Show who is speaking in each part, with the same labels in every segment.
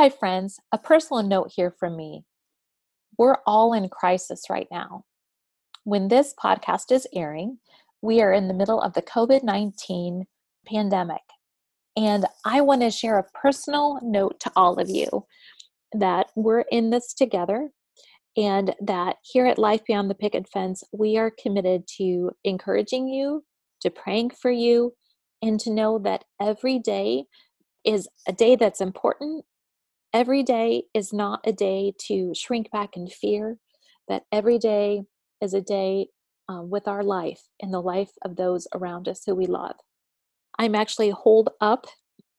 Speaker 1: Hi, friends. A personal note here from me. We're all in crisis right now. When this podcast is airing, we are in the middle of the COVID 19 pandemic. And I want to share a personal note to all of you that we're in this together and that here at Life Beyond the Picket Fence, we are committed to encouraging you, to praying for you, and to know that every day is a day that's important every day is not a day to shrink back in fear, that every day is a day um, with our life and the life of those around us who we love. I'm actually holed up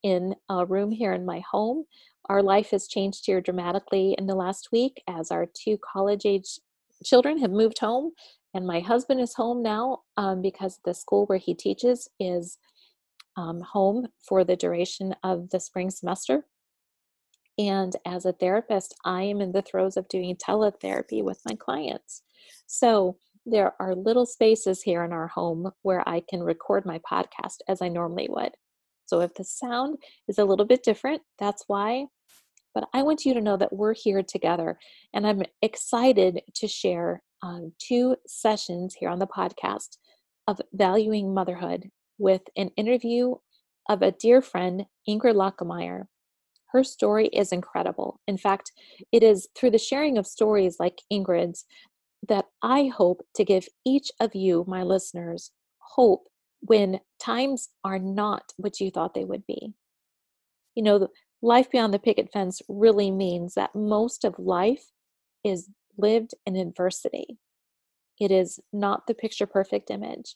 Speaker 1: in a room here in my home. Our life has changed here dramatically in the last week as our two college age children have moved home, and my husband is home now um, because the school where he teaches is um, home for the duration of the spring semester. And as a therapist, I am in the throes of doing teletherapy with my clients. So there are little spaces here in our home where I can record my podcast as I normally would. So if the sound is a little bit different, that's why. But I want you to know that we're here together. And I'm excited to share um, two sessions here on the podcast of valuing motherhood with an interview of a dear friend, Ingrid Lochamire, her story is incredible. In fact, it is through the sharing of stories like Ingrid's that I hope to give each of you, my listeners, hope when times are not what you thought they would be. You know, life beyond the picket fence really means that most of life is lived in adversity. It is not the picture perfect image.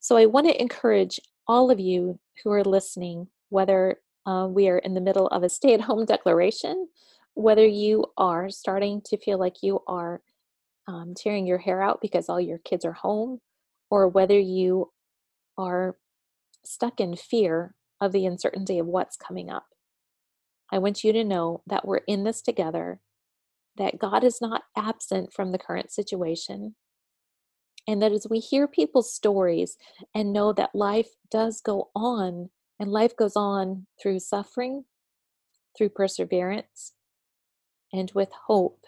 Speaker 1: So I want to encourage all of you who are listening, whether uh, we are in the middle of a stay at home declaration. Whether you are starting to feel like you are um, tearing your hair out because all your kids are home, or whether you are stuck in fear of the uncertainty of what's coming up. I want you to know that we're in this together, that God is not absent from the current situation, and that as we hear people's stories and know that life does go on and life goes on through suffering, through perseverance, and with hope.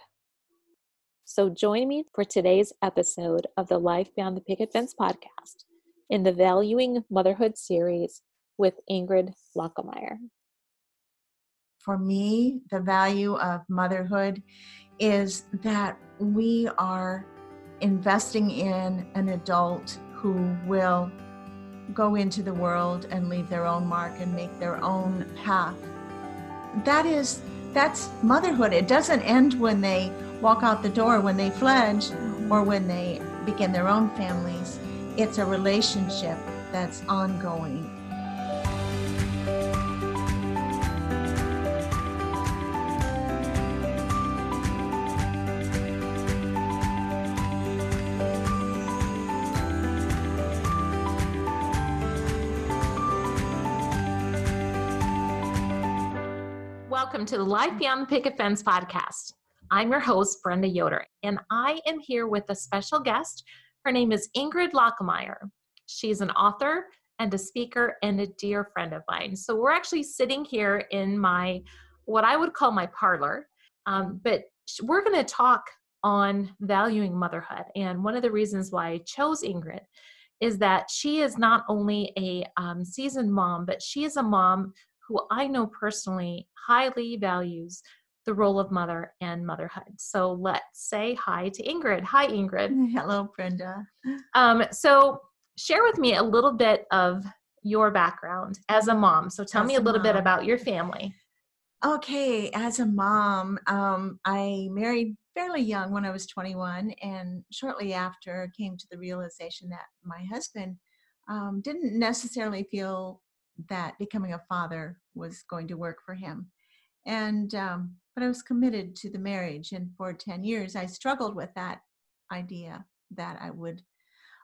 Speaker 1: So join me for today's episode of the Life Beyond the Picket Fence podcast in the Valuing Motherhood series with Ingrid Lochamire.
Speaker 2: For me, the value of motherhood is that we are investing in an adult who will go into the world and leave their own mark and make their own path. That is, that's motherhood. It doesn't end when they walk out the door, when they fledge, or when they begin their own families. It's a relationship that's ongoing.
Speaker 1: Welcome to the Life Beyond the Picket Fence podcast. I'm your host, Brenda Yoder, and I am here with a special guest. Her name is Ingrid Lochamire. She's an author and a speaker and a dear friend of mine. So we're actually sitting here in my, what I would call my parlor, um, but we're going to talk on valuing motherhood. And one of the reasons why I chose Ingrid is that she is not only a um, seasoned mom, but she is a mom who I know personally highly values the role of mother and motherhood. So let's say hi to Ingrid. Hi, Ingrid.
Speaker 2: Hello, Brenda.
Speaker 1: Um, so share with me a little bit of your background as a mom. So tell as me a little bit about your family.
Speaker 2: Okay, as a mom, um, I married fairly young when I was 21, and shortly after came to the realization that my husband um, didn't necessarily feel that becoming a father was going to work for him. And, um, but I was committed to the marriage. And for 10 years, I struggled with that idea that I would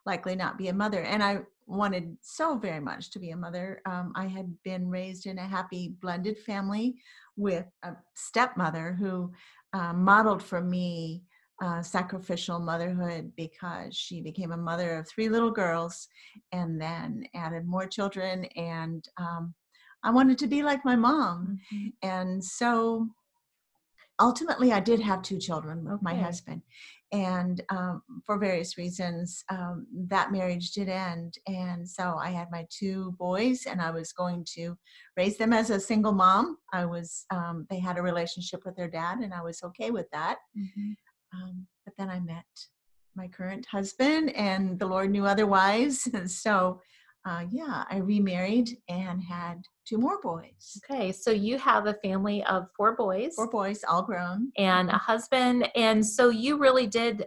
Speaker 2: likely not be a mother. And I wanted so very much to be a mother. Um, I had been raised in a happy blended family with a stepmother who uh, modeled for me uh, sacrificial motherhood because she became a mother of three little girls and then added more children and um, I wanted to be like my mom.
Speaker 1: Mm-hmm.
Speaker 2: And so ultimately, I did have two children with my husband. And um, for various reasons, um, that marriage did end. And so I had my two boys, and I was going to raise them as a single mom. I was, um, they had a relationship with their dad, and I was okay with that.
Speaker 1: Mhm.
Speaker 2: Um, but then I met my current husband, and the Lord knew otherwise. so, uh, yeah, I remarried and had two more boys.
Speaker 1: Okay, so you have a family of four boys
Speaker 2: Four boys, all grown.
Speaker 1: and a husband, and so you really did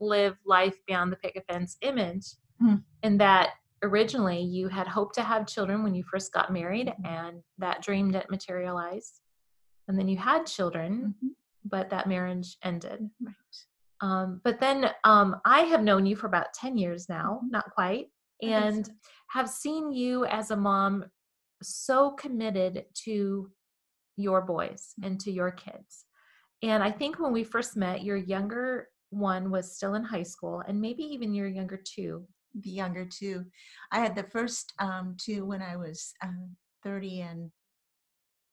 Speaker 1: live life beyond the picket fence image,
Speaker 2: Mhm.
Speaker 1: in that originally you had hoped to have children when you first got married,
Speaker 2: Mhm.
Speaker 1: and that dream didn't materialize, and then you had children,
Speaker 2: Mhm.
Speaker 1: But that marriage ended.
Speaker 2: Right.
Speaker 1: Um, but then um, I have known you for about 10 years now, not quite, and
Speaker 2: so.
Speaker 1: have seen you as a mom so committed to your boys
Speaker 2: Mm-hmm.
Speaker 1: and to your kids. And I think when we first met, your younger one was still in high school, and maybe even your younger two.
Speaker 2: the younger two. I had the first um, two when I was um, 30 and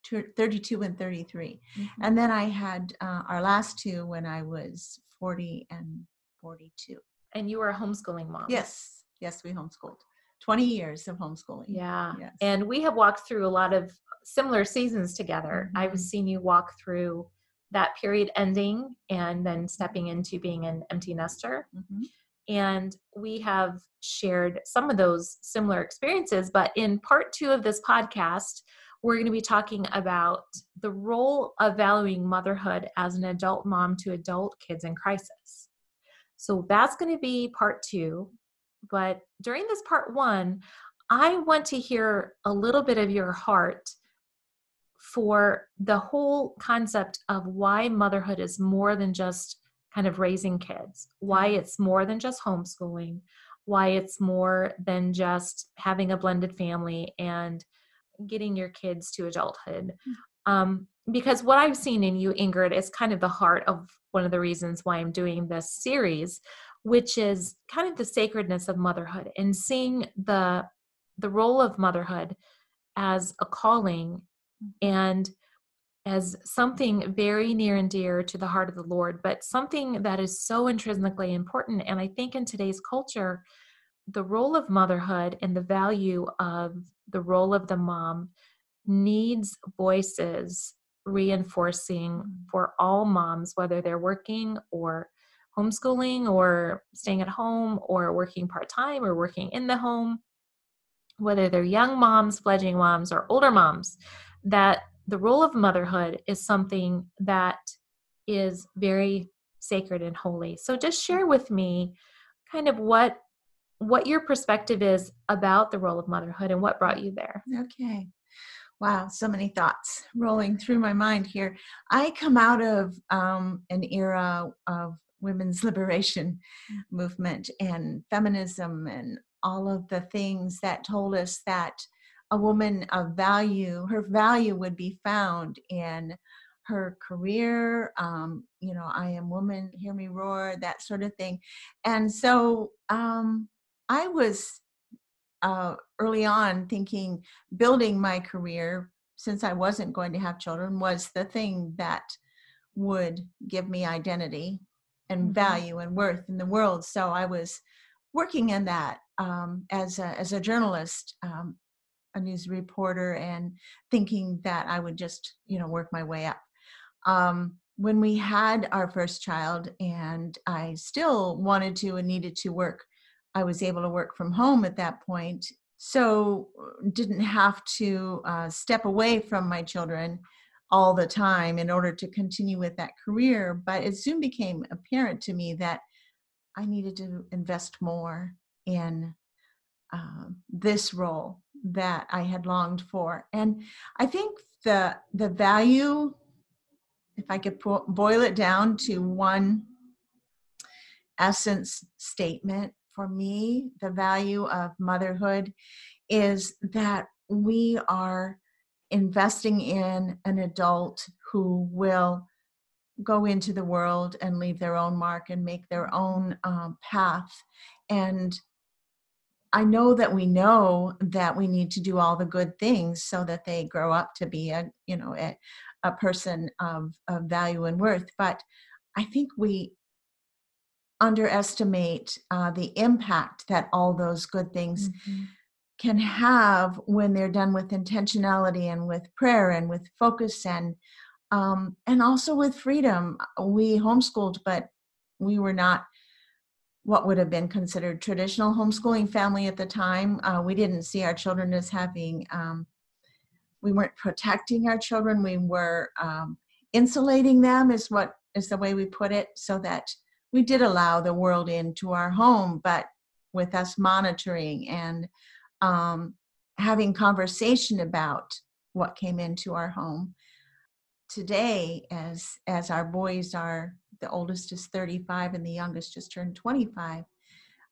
Speaker 2: 32 and 33. And then I had uh, our last two when I was 40 and 42.
Speaker 1: And you were a homeschooling mom.
Speaker 2: Yes, yes, we homeschooled. 20 years of homeschooling.
Speaker 1: Yeah.
Speaker 2: Yes.
Speaker 1: And we have walked through a lot of similar seasons together.
Speaker 2: Mhm.
Speaker 1: I've seen you walk through that period ending and then stepping into being an empty nester.
Speaker 2: Mhm.
Speaker 1: And we have shared some of those similar experiences. But in part two of this podcast, we're going to be talking about the role of valuing motherhood as an adult mom to adult kids in crisis. So that's going to be part two. But during this part one, I want to hear a little bit of your heart for the whole concept of why motherhood is more than just kind of raising kids, why
Speaker 2: mm-hmm.
Speaker 1: it's more than just homeschooling, why it's more than just having a blended family and getting your kids to adulthood. Um, because what I've seen in you, Ingrid, is kind of the heart of one of the reasons why I'm doing this series, which is kind of the sacredness of motherhood and seeing the the role of motherhood as a calling and as something very near and dear to the heart of the Lord, but something that is so intrinsically important. And I think in today's culture, the role of motherhood and the value of the role of the mom needs voices reinforcing for all moms, whether they're working or homeschooling or staying at home or working part time or working in the home, whether they're young moms, fledgling moms, or older moms, that the role of motherhood is something that is very sacred and holy. So just mm. share with me kind of what what your perspective is about the role of motherhood and what brought you there.
Speaker 2: Okay. Wow, so many thoughts rolling through my mind here. I come out of um, an era of women's liberation movement and feminism and all of the things that told us that a woman of value, her value would be found in her career. Um, you know, I am woman, hear me roar, that sort of thing. And so um, I was uh, early on thinking building my career since I wasn't going to have children was the thing that would give me identity and
Speaker 1: Mhm.
Speaker 2: value and worth in the world. So I was working in that um, as a, as a journalist, um, a news reporter, and thinking that I would just you know work my way up. Um, when we had our first child, and I still wanted to and needed to work I was able to work from home at that point, so uh, didn't have to uh, step away from my children all the time in order to continue with that career. But it soon became apparent to me that I needed to invest more in um, this role that I had longed for, and I think the the value, if I could po- boil it down to one essence statement for me, the value of motherhood is that we are investing in an adult who will go into the world and leave their own mark and make their own um, path. And I know that we know that we need to do all the good things so that they grow up to be a you know a, a person of, of value and worth. But I think we underestimate uh, the impact that all those good things mm-hmm. can have when they're done with intentionality and with prayer and with focus and um, and also with freedom. We homeschooled, but we were not what would have been considered traditional homeschooling family at the time. Uh, we didn't see our children as having, um, we weren't protecting our children. We were um, insulating them, is what is the way we put it, so that we did allow the world into our home, but with us monitoring and um, having conversation about what came into our home. Today, as as our boys are the oldest is 35 and the youngest just turned 25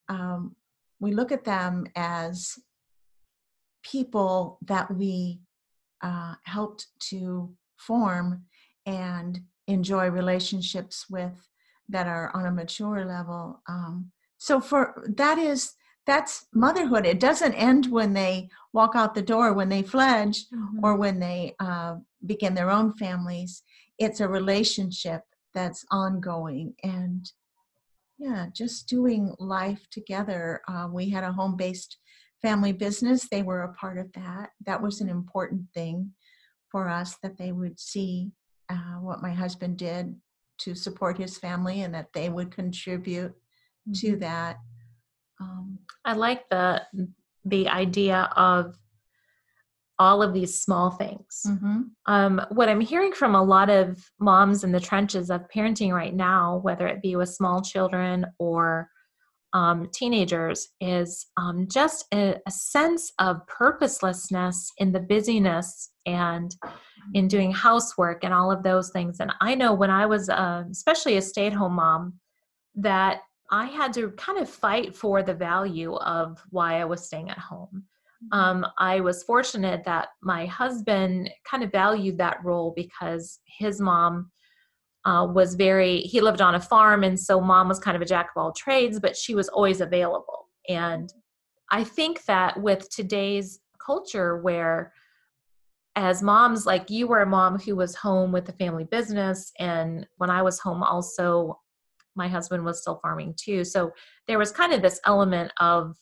Speaker 2: um, we look at them as people that we uh, helped to form and enjoy relationships with that are on a mature level um, so for that is that's motherhood. It doesn't end when they walk out the door when they fledge mm-hmm. or when they uh, begin their own families. It's a relationship that's ongoing and yeah just doing life together. Uh, we had a home-based family business. They were a part of that. That was an important thing for us that they would see uh, what my husband did to support his family and that they would contribute mm-hmm. to that
Speaker 1: um, i like the the idea of all of these small things. Mm-hmm. Um, what I'm hearing from a lot of moms in the trenches of parenting right now, whether it be with small children or um, teenagers, is um, just a, a, sense of purposelessness in the busyness and in doing housework and all of those things. And I know when I was, uh, especially a stay at home mom, that I had to kind of fight for the value of why I was staying at home um, I was fortunate that my husband kind of valued that role because his mom uh, was very, he lived on a farm, and so mom was kind of a jack of all trades, but she was always available. And I think that with today's culture, where as moms, like you were a mom who was home with the family business, and when I was home, also my husband was still farming too. So there was kind of this element of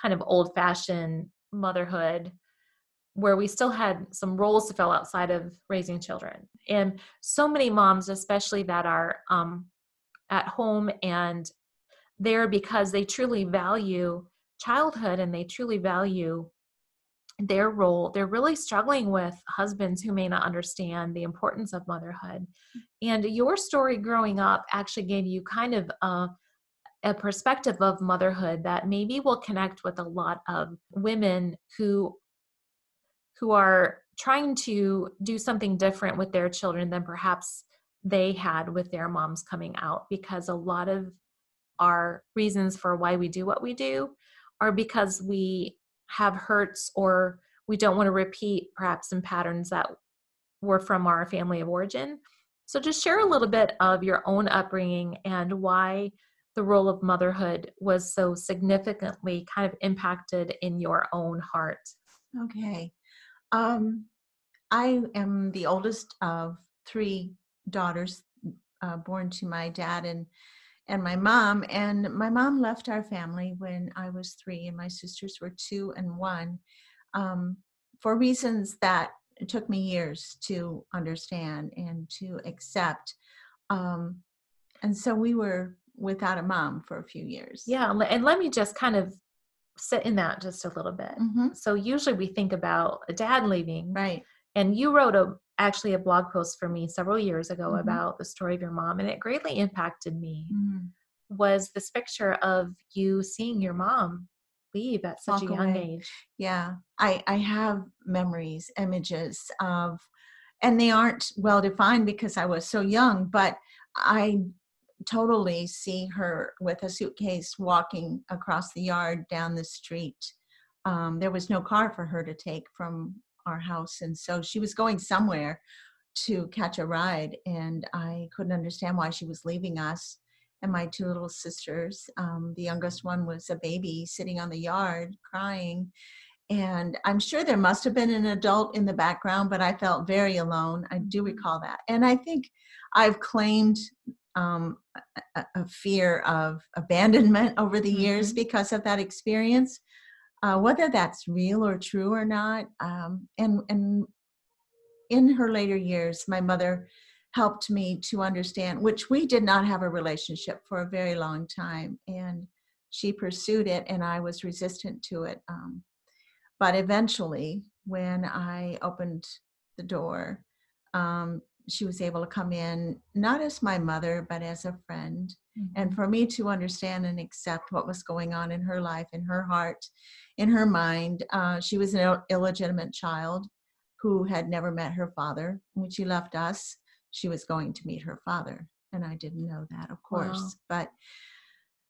Speaker 1: kind of old fashioned motherhood where we still had some roles to fill outside of raising children. And so many moms, especially that are um, at home and there because they truly value childhood and they truly value their role, they're really struggling with husbands who may not understand the importance of motherhood. And your story growing up actually gave you kind of a a perspective of motherhood that maybe will connect with a lot of women who who are trying to do something different with their children than perhaps they had with their moms coming out because a lot of our reasons for why we do what we do are because we have hurts or we don't want to repeat perhaps some patterns that were from our family of origin. So just share a little bit of your own upbringing and why the role of motherhood was so significantly kind of impacted in your own heart?
Speaker 2: Okay. Um, I am the oldest of three daughters uh, born to my dad and and my mom. And my mom left our family when I was three, and my sisters were two and one, um, for reasons that it took me years to understand and to accept. Um, and so we were without a mom for a few years.
Speaker 1: Yeah, and let me just kind of sit in that just a little bit. Mm-hmm. So usually we think about a dad leaving,
Speaker 2: right?
Speaker 1: And you wrote a actually a blog post for me several years ago mm-hmm. about the story of your mom, and it greatly impacted me. Mm-hmm. Was this picture of you seeing your mom leave at such Walk a young away. age?
Speaker 2: Yeah, I I have memories, images of, and they aren't well defined because I was so young, but I totally see her with a suitcase walking across the yard down the street. Um, there was no car for her to take from our house, and so she was going somewhere to catch a ride, and I couldn't understand why she was leaving us. and my two little sisters. Um, the youngest one was a baby sitting on the yard crying. And I'm sure there must have been an adult in the background, but I felt very alone. I do recall that. And I think I've claimed um, a, a, fear of abandonment over the years mm-hmm. because of that experience, uh, whether that's real or true or not. Um, and and in her later years, my mother helped me to understand, which we did not have a relationship for a very long time, and she pursued it, and I was resistant to it. Um, but eventually, when I opened the door, um, she was able to come in not as my mother but as a friend mm-hmm. and for me to understand and accept what was going on in her life in her heart in her mind uh, she was an Ill- illegitimate child who had never met her father when she left us she was going to meet her father and i didn't know that of course wow. but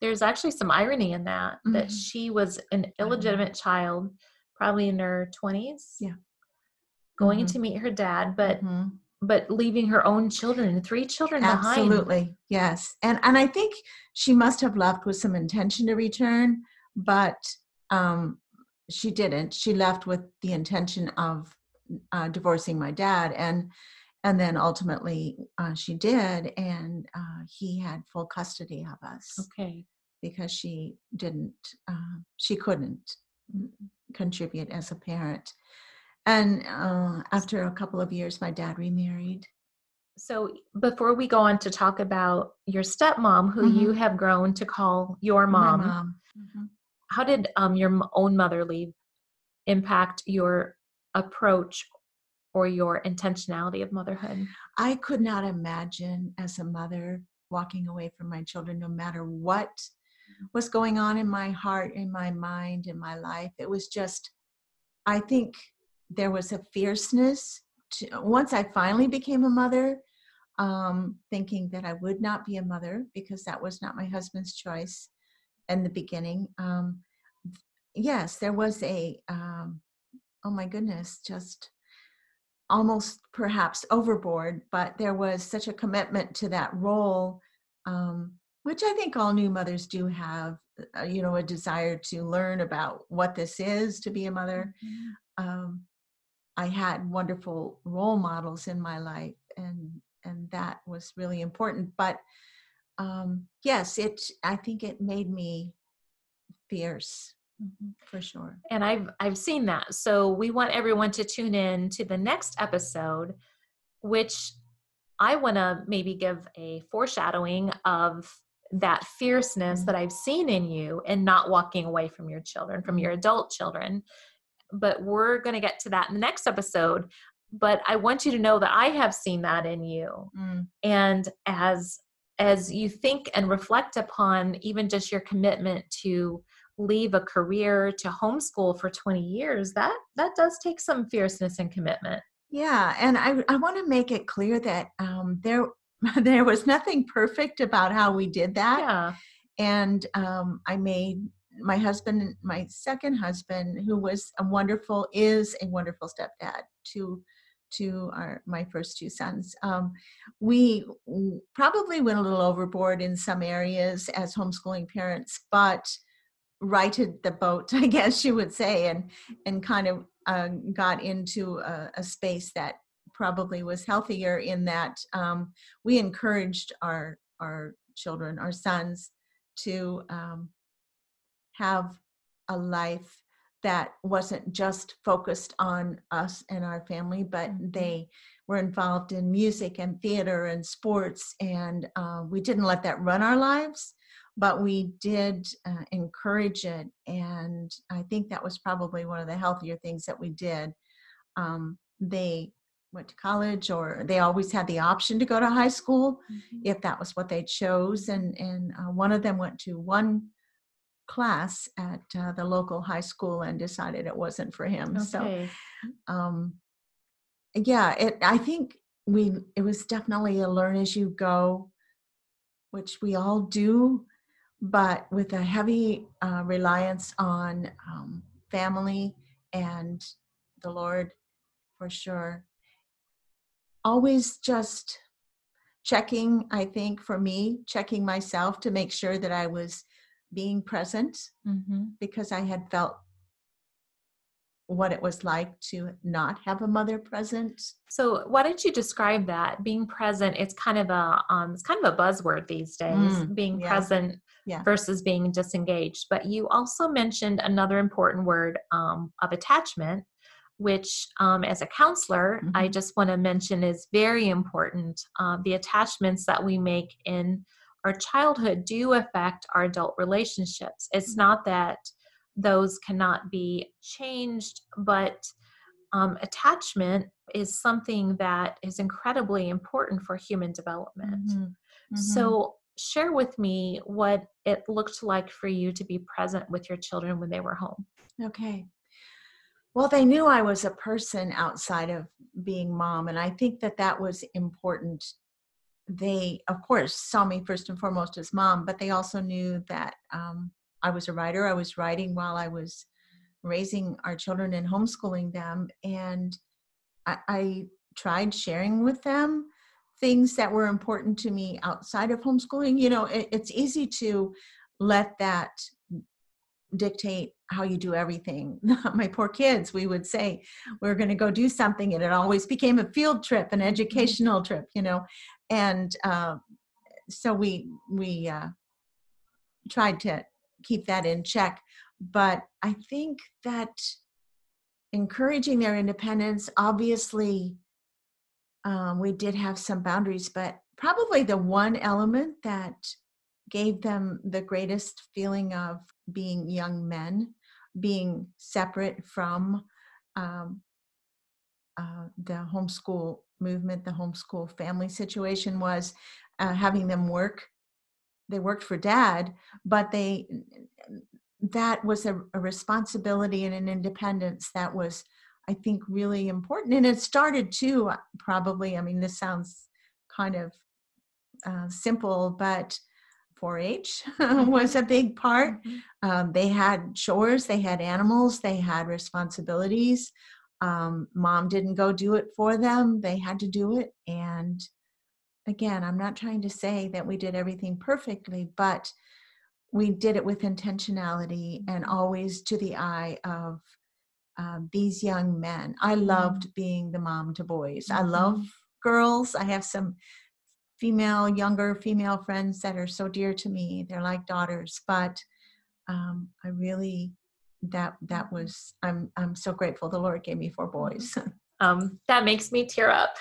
Speaker 1: there's actually some irony in that mm-hmm. that she was an illegitimate child probably in her 20s
Speaker 2: yeah
Speaker 1: going mm-hmm. to meet her dad but mm-hmm but leaving her own children, three children
Speaker 2: Absolutely.
Speaker 1: behind.
Speaker 2: Absolutely, yes. And and I think she must have left with some intention to return, but um, she didn't. She left with the intention of uh, divorcing my dad, and and then ultimately uh, she did, and uh, he had full custody of us.
Speaker 1: Okay.
Speaker 2: Because she didn't, uh, she couldn't contribute as a parent. And uh, after a couple of years, my dad remarried.
Speaker 1: So before we go on to talk about your stepmom, who mm-hmm. you have grown to call your mom, mom. Mm-hmm. how did um, your own mother leave impact your approach or your intentionality of motherhood?
Speaker 2: I could not imagine as a mother walking away from my children, no matter what mm-hmm. was going on in my heart, in my mind, in my life. It was just, I think there was a fierceness to, once I finally became a mother, um, thinking that I would not be a mother because that was not my husband's choice in the beginning. Um, yes, there was a, um, oh my goodness, just almost perhaps overboard, but there was such a commitment to that role, um, which I think all new mothers do have, uh, you know, a desire to learn about what this is to be a mother. Mm-hmm. Um, I had wonderful role models in my life, and and that was really important. But um, yes, it I think it made me fierce mm-hmm. for sure.
Speaker 1: And I've I've seen that. So we want everyone to tune in to the next episode, which I want to maybe give a foreshadowing of that fierceness that mm-hmm. I've seen in you and not walking away from your children, from your adult children, but we're going to get to that in the next episode but i want you to know that i have seen that in you. Mm. and as as you think and reflect upon even just your commitment to leave a career to homeschool for 20 years that that does take some fierceness and commitment.
Speaker 2: Yeah and i i want to make it clear that um there there was nothing perfect about how we did that.
Speaker 1: Yeah.
Speaker 2: And um i made my husband, my second husband, who was a wonderful, is a wonderful stepdad to to our my first two sons. Um, we probably went a little overboard in some areas as homeschooling parents, but righted the boat, I guess you would say, and and kind of uh, got into a, a, space that probably was healthier in that um, we encouraged our our children, our sons, to um, have a life that wasn't just focused on us and our family, but mm-hmm. they were involved in music and theater and sports. And uh, we didn't let that run our lives, but we did uh, encourage it. And I think that was probably one of the healthier things that we did. Um, they went to college or they always had the option to go to high school mm-hmm. if that was what they chose and and uh, one of them went to one class at uh, the local high school and decided it wasn't for him. Okay. So, um, yeah, it. I think we. It was definitely a learn as you go, which we all do, but with a heavy uh, reliance on um, family and the Lord, for sure. Always just checking, I think, for me, checking myself to make sure that I was being present mm-hmm. because I had felt what it was like to not have a mother present.
Speaker 1: So, why don't you describe that? Being present, it's kind of a um, it's kind of a buzzword these days. Mm, being yeah. present yeah. versus being disengaged. But you also mentioned another important word um, of attachment, which, um, as a counselor, mm-hmm. I just want to mention is very important. Uh, the attachments that we make in our childhood do affect our adult relationships. It's mm-hmm. not that those cannot be changed, but um, attachment is something that is incredibly important for human development. Mm-hmm. Mm-hmm. So, share with me what it looked like for you to be present with your children when they were home.
Speaker 2: Okay. Well, they knew I was a person outside of being mom, and I think that that was important. They, of course, saw me first and foremost as mom, but they also knew that um, I was a writer. I was writing while I was raising our children and homeschooling them. And I, I tried sharing with them things that were important to me outside of homeschooling. You know, it, it's easy to let that dictate how you do everything. My poor kids, we would say, we're going to go do something, and it always became a field trip, an mm-hmm. educational trip, you know. And uh, so we we uh, tried to keep that in check. But I think that encouraging their independence, obviously, um, we did have some boundaries, but probably the one element that gave them the greatest feeling of being young men, being separate from um, uh, the homeschool movement, the homeschool family situation was uh, having them work. They worked for dad but they that was a, a, responsibility and an independence that was i think really important. And it started too uh, probably i mean this sounds kind of uh, simple but 4-h was a big part. Mm-hmm. um, they had chores they had animals they had responsibilities um, mom didn't go do it for them they had to do it and again, I'm not trying to say that we did everything perfectly, but we did it with intentionality and always to the eye of um, these young men. I mm-hmm. loved being the mom to boys. I love mm-hmm. girls. I have some female, younger female friends that are so dear to me. They're like daughters, but um, I really that that was I'm I'm so grateful the Lord gave me four boys.
Speaker 1: Um, that makes me tear up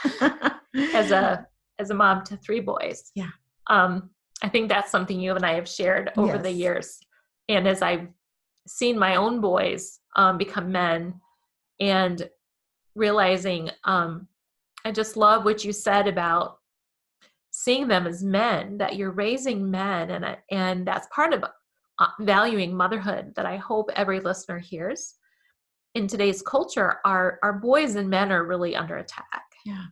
Speaker 1: as a as a mom to three boys.
Speaker 2: Yeah.
Speaker 1: Um, I think that's something you and I have shared over yes. the years. And as I've seen my own boys um, become men and realizing, um, I just love what you said about seeing them as men, that you're raising men, and, and that's part of valuing motherhood that I hope every listener hears. In today's culture, our, our boys and men are really under attack.
Speaker 2: Yeah.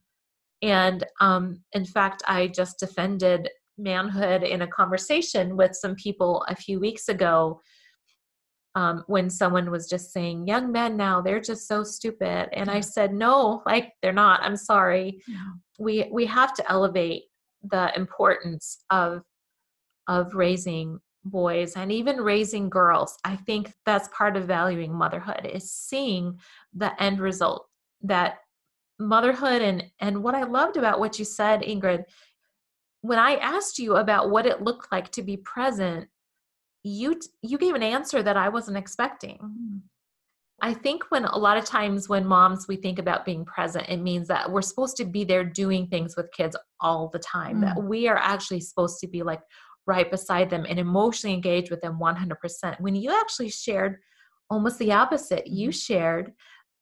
Speaker 1: And um, in fact, I just defended manhood in a conversation with some people a few weeks ago um, when someone was just saying, Young men now, they're just so stupid. And I said, No, like they're not. I'm sorry. Yeah. We, we have to elevate the importance of, of raising boys and even raising girls i think that's part of valuing motherhood is seeing the end result that motherhood and and what I loved about what you said, Ingrid, when I asked you about what it looked like to be present, you you gave an answer that I wasn't expecting. Mm. I think when a lot of times when moms we think about being present, it means that we're supposed to be there doing things with kids all the time. Mm. That we are actually supposed to be like right beside them and emotionally engaged with them 100%. When you actually shared almost the opposite, you mm-hmm. shared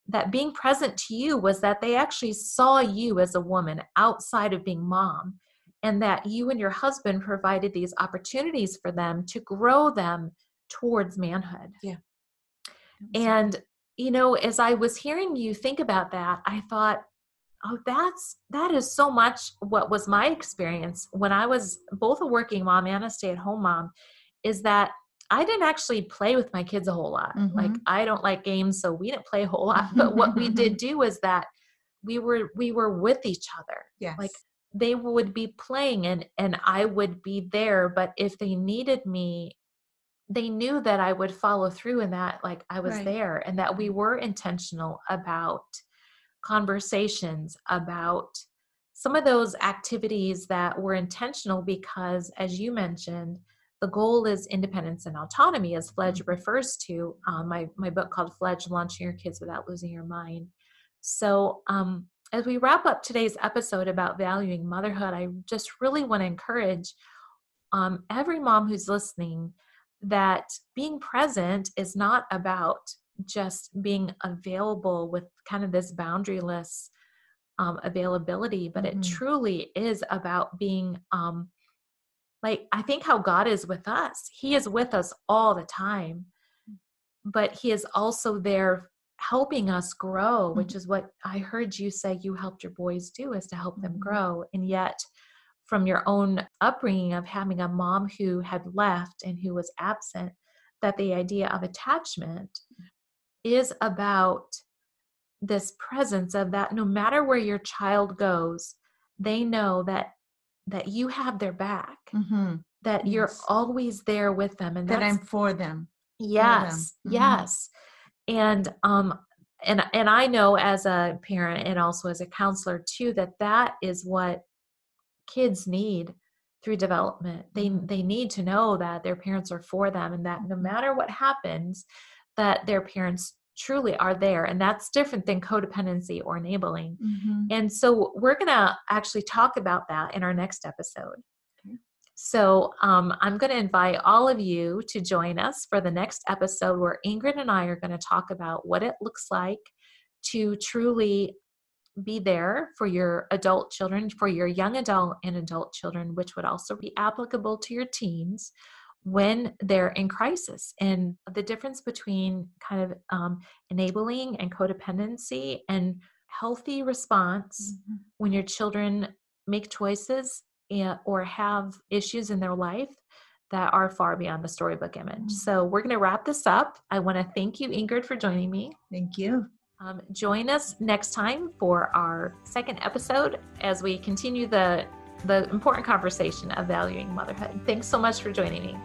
Speaker 1: that being present to you was that they actually saw you as a woman outside of being mom and that you and your husband provided these opportunities for them to grow them towards manhood.
Speaker 2: Yeah.
Speaker 1: And you know, as I was hearing you think about that, I thought, oh, that's that is so much what was my experience when I was both a working mom and a stay-at-home mom is that I didn't actually play with my kids a whole lot. Mm-hmm. Like I don't like games, so we didn't play a whole lot. But what we did do is that we were we were with each other.
Speaker 2: Yes.
Speaker 1: Like they would be playing and and I would be there but if they needed me they knew that I would follow through and that like I was
Speaker 2: Right.
Speaker 1: there and that we were intentional about conversations about some of those activities that were intentional because as you mentioned the goal is independence and autonomy as fledge
Speaker 2: Mhm.
Speaker 1: refers to um, my, my book called fledge launching your kids without losing your mind so um, as we wrap up today's episode about valuing motherhood i just really want to encourage um, every mom who's listening that being present is not about just being available with kind of this boundaryless um, availability, but it
Speaker 2: Mhm.
Speaker 1: truly is about being um, like, I think how God is with us. He is with us all the time, but He is also there helping us grow, which is what I heard you say you helped your boys do is to help them
Speaker 2: Mhm.
Speaker 1: grow. And yet, from your own upbringing of having a mom who had left and who was absent, that the idea of attachment is about this presence of that no matter where your child goes, they know that that you have their back,
Speaker 2: Mhm.
Speaker 1: that you're always there with them, and
Speaker 2: That I'm for them.
Speaker 1: yes,
Speaker 2: Mhm.
Speaker 1: yes, and um, and and I know as a parent and also as a counselor too that that is what kids need through development. They
Speaker 2: Mhm.
Speaker 1: they need to know that their parents are for them and that no
Speaker 2: Mhm.
Speaker 1: matter what happens, that their parents truly are there, and that's different than codependency or enabling.
Speaker 2: Mhm.
Speaker 1: And so we're going to actually talk about that in our next episode.
Speaker 2: Okay.
Speaker 1: So um, I'm going to invite all of you to join us for the next episode where Ingrid and I are going to talk about what it looks like to truly be there for your adult children, for your young adult and adult children, which would also be applicable to your teens when they're in crisis and the difference between kind of um, enabling and codependency and healthy response
Speaker 2: Mhm.
Speaker 1: when your children make choices or have issues in their life that are far beyond the storybook image.
Speaker 2: Mhm.
Speaker 1: So we're going to wrap this up. I want to thank you, Ingrid, for joining me.
Speaker 2: Thank you.
Speaker 1: Um, join us next time for our second episode as we continue the the important conversation of valuing motherhood. Thanks so much for joining me.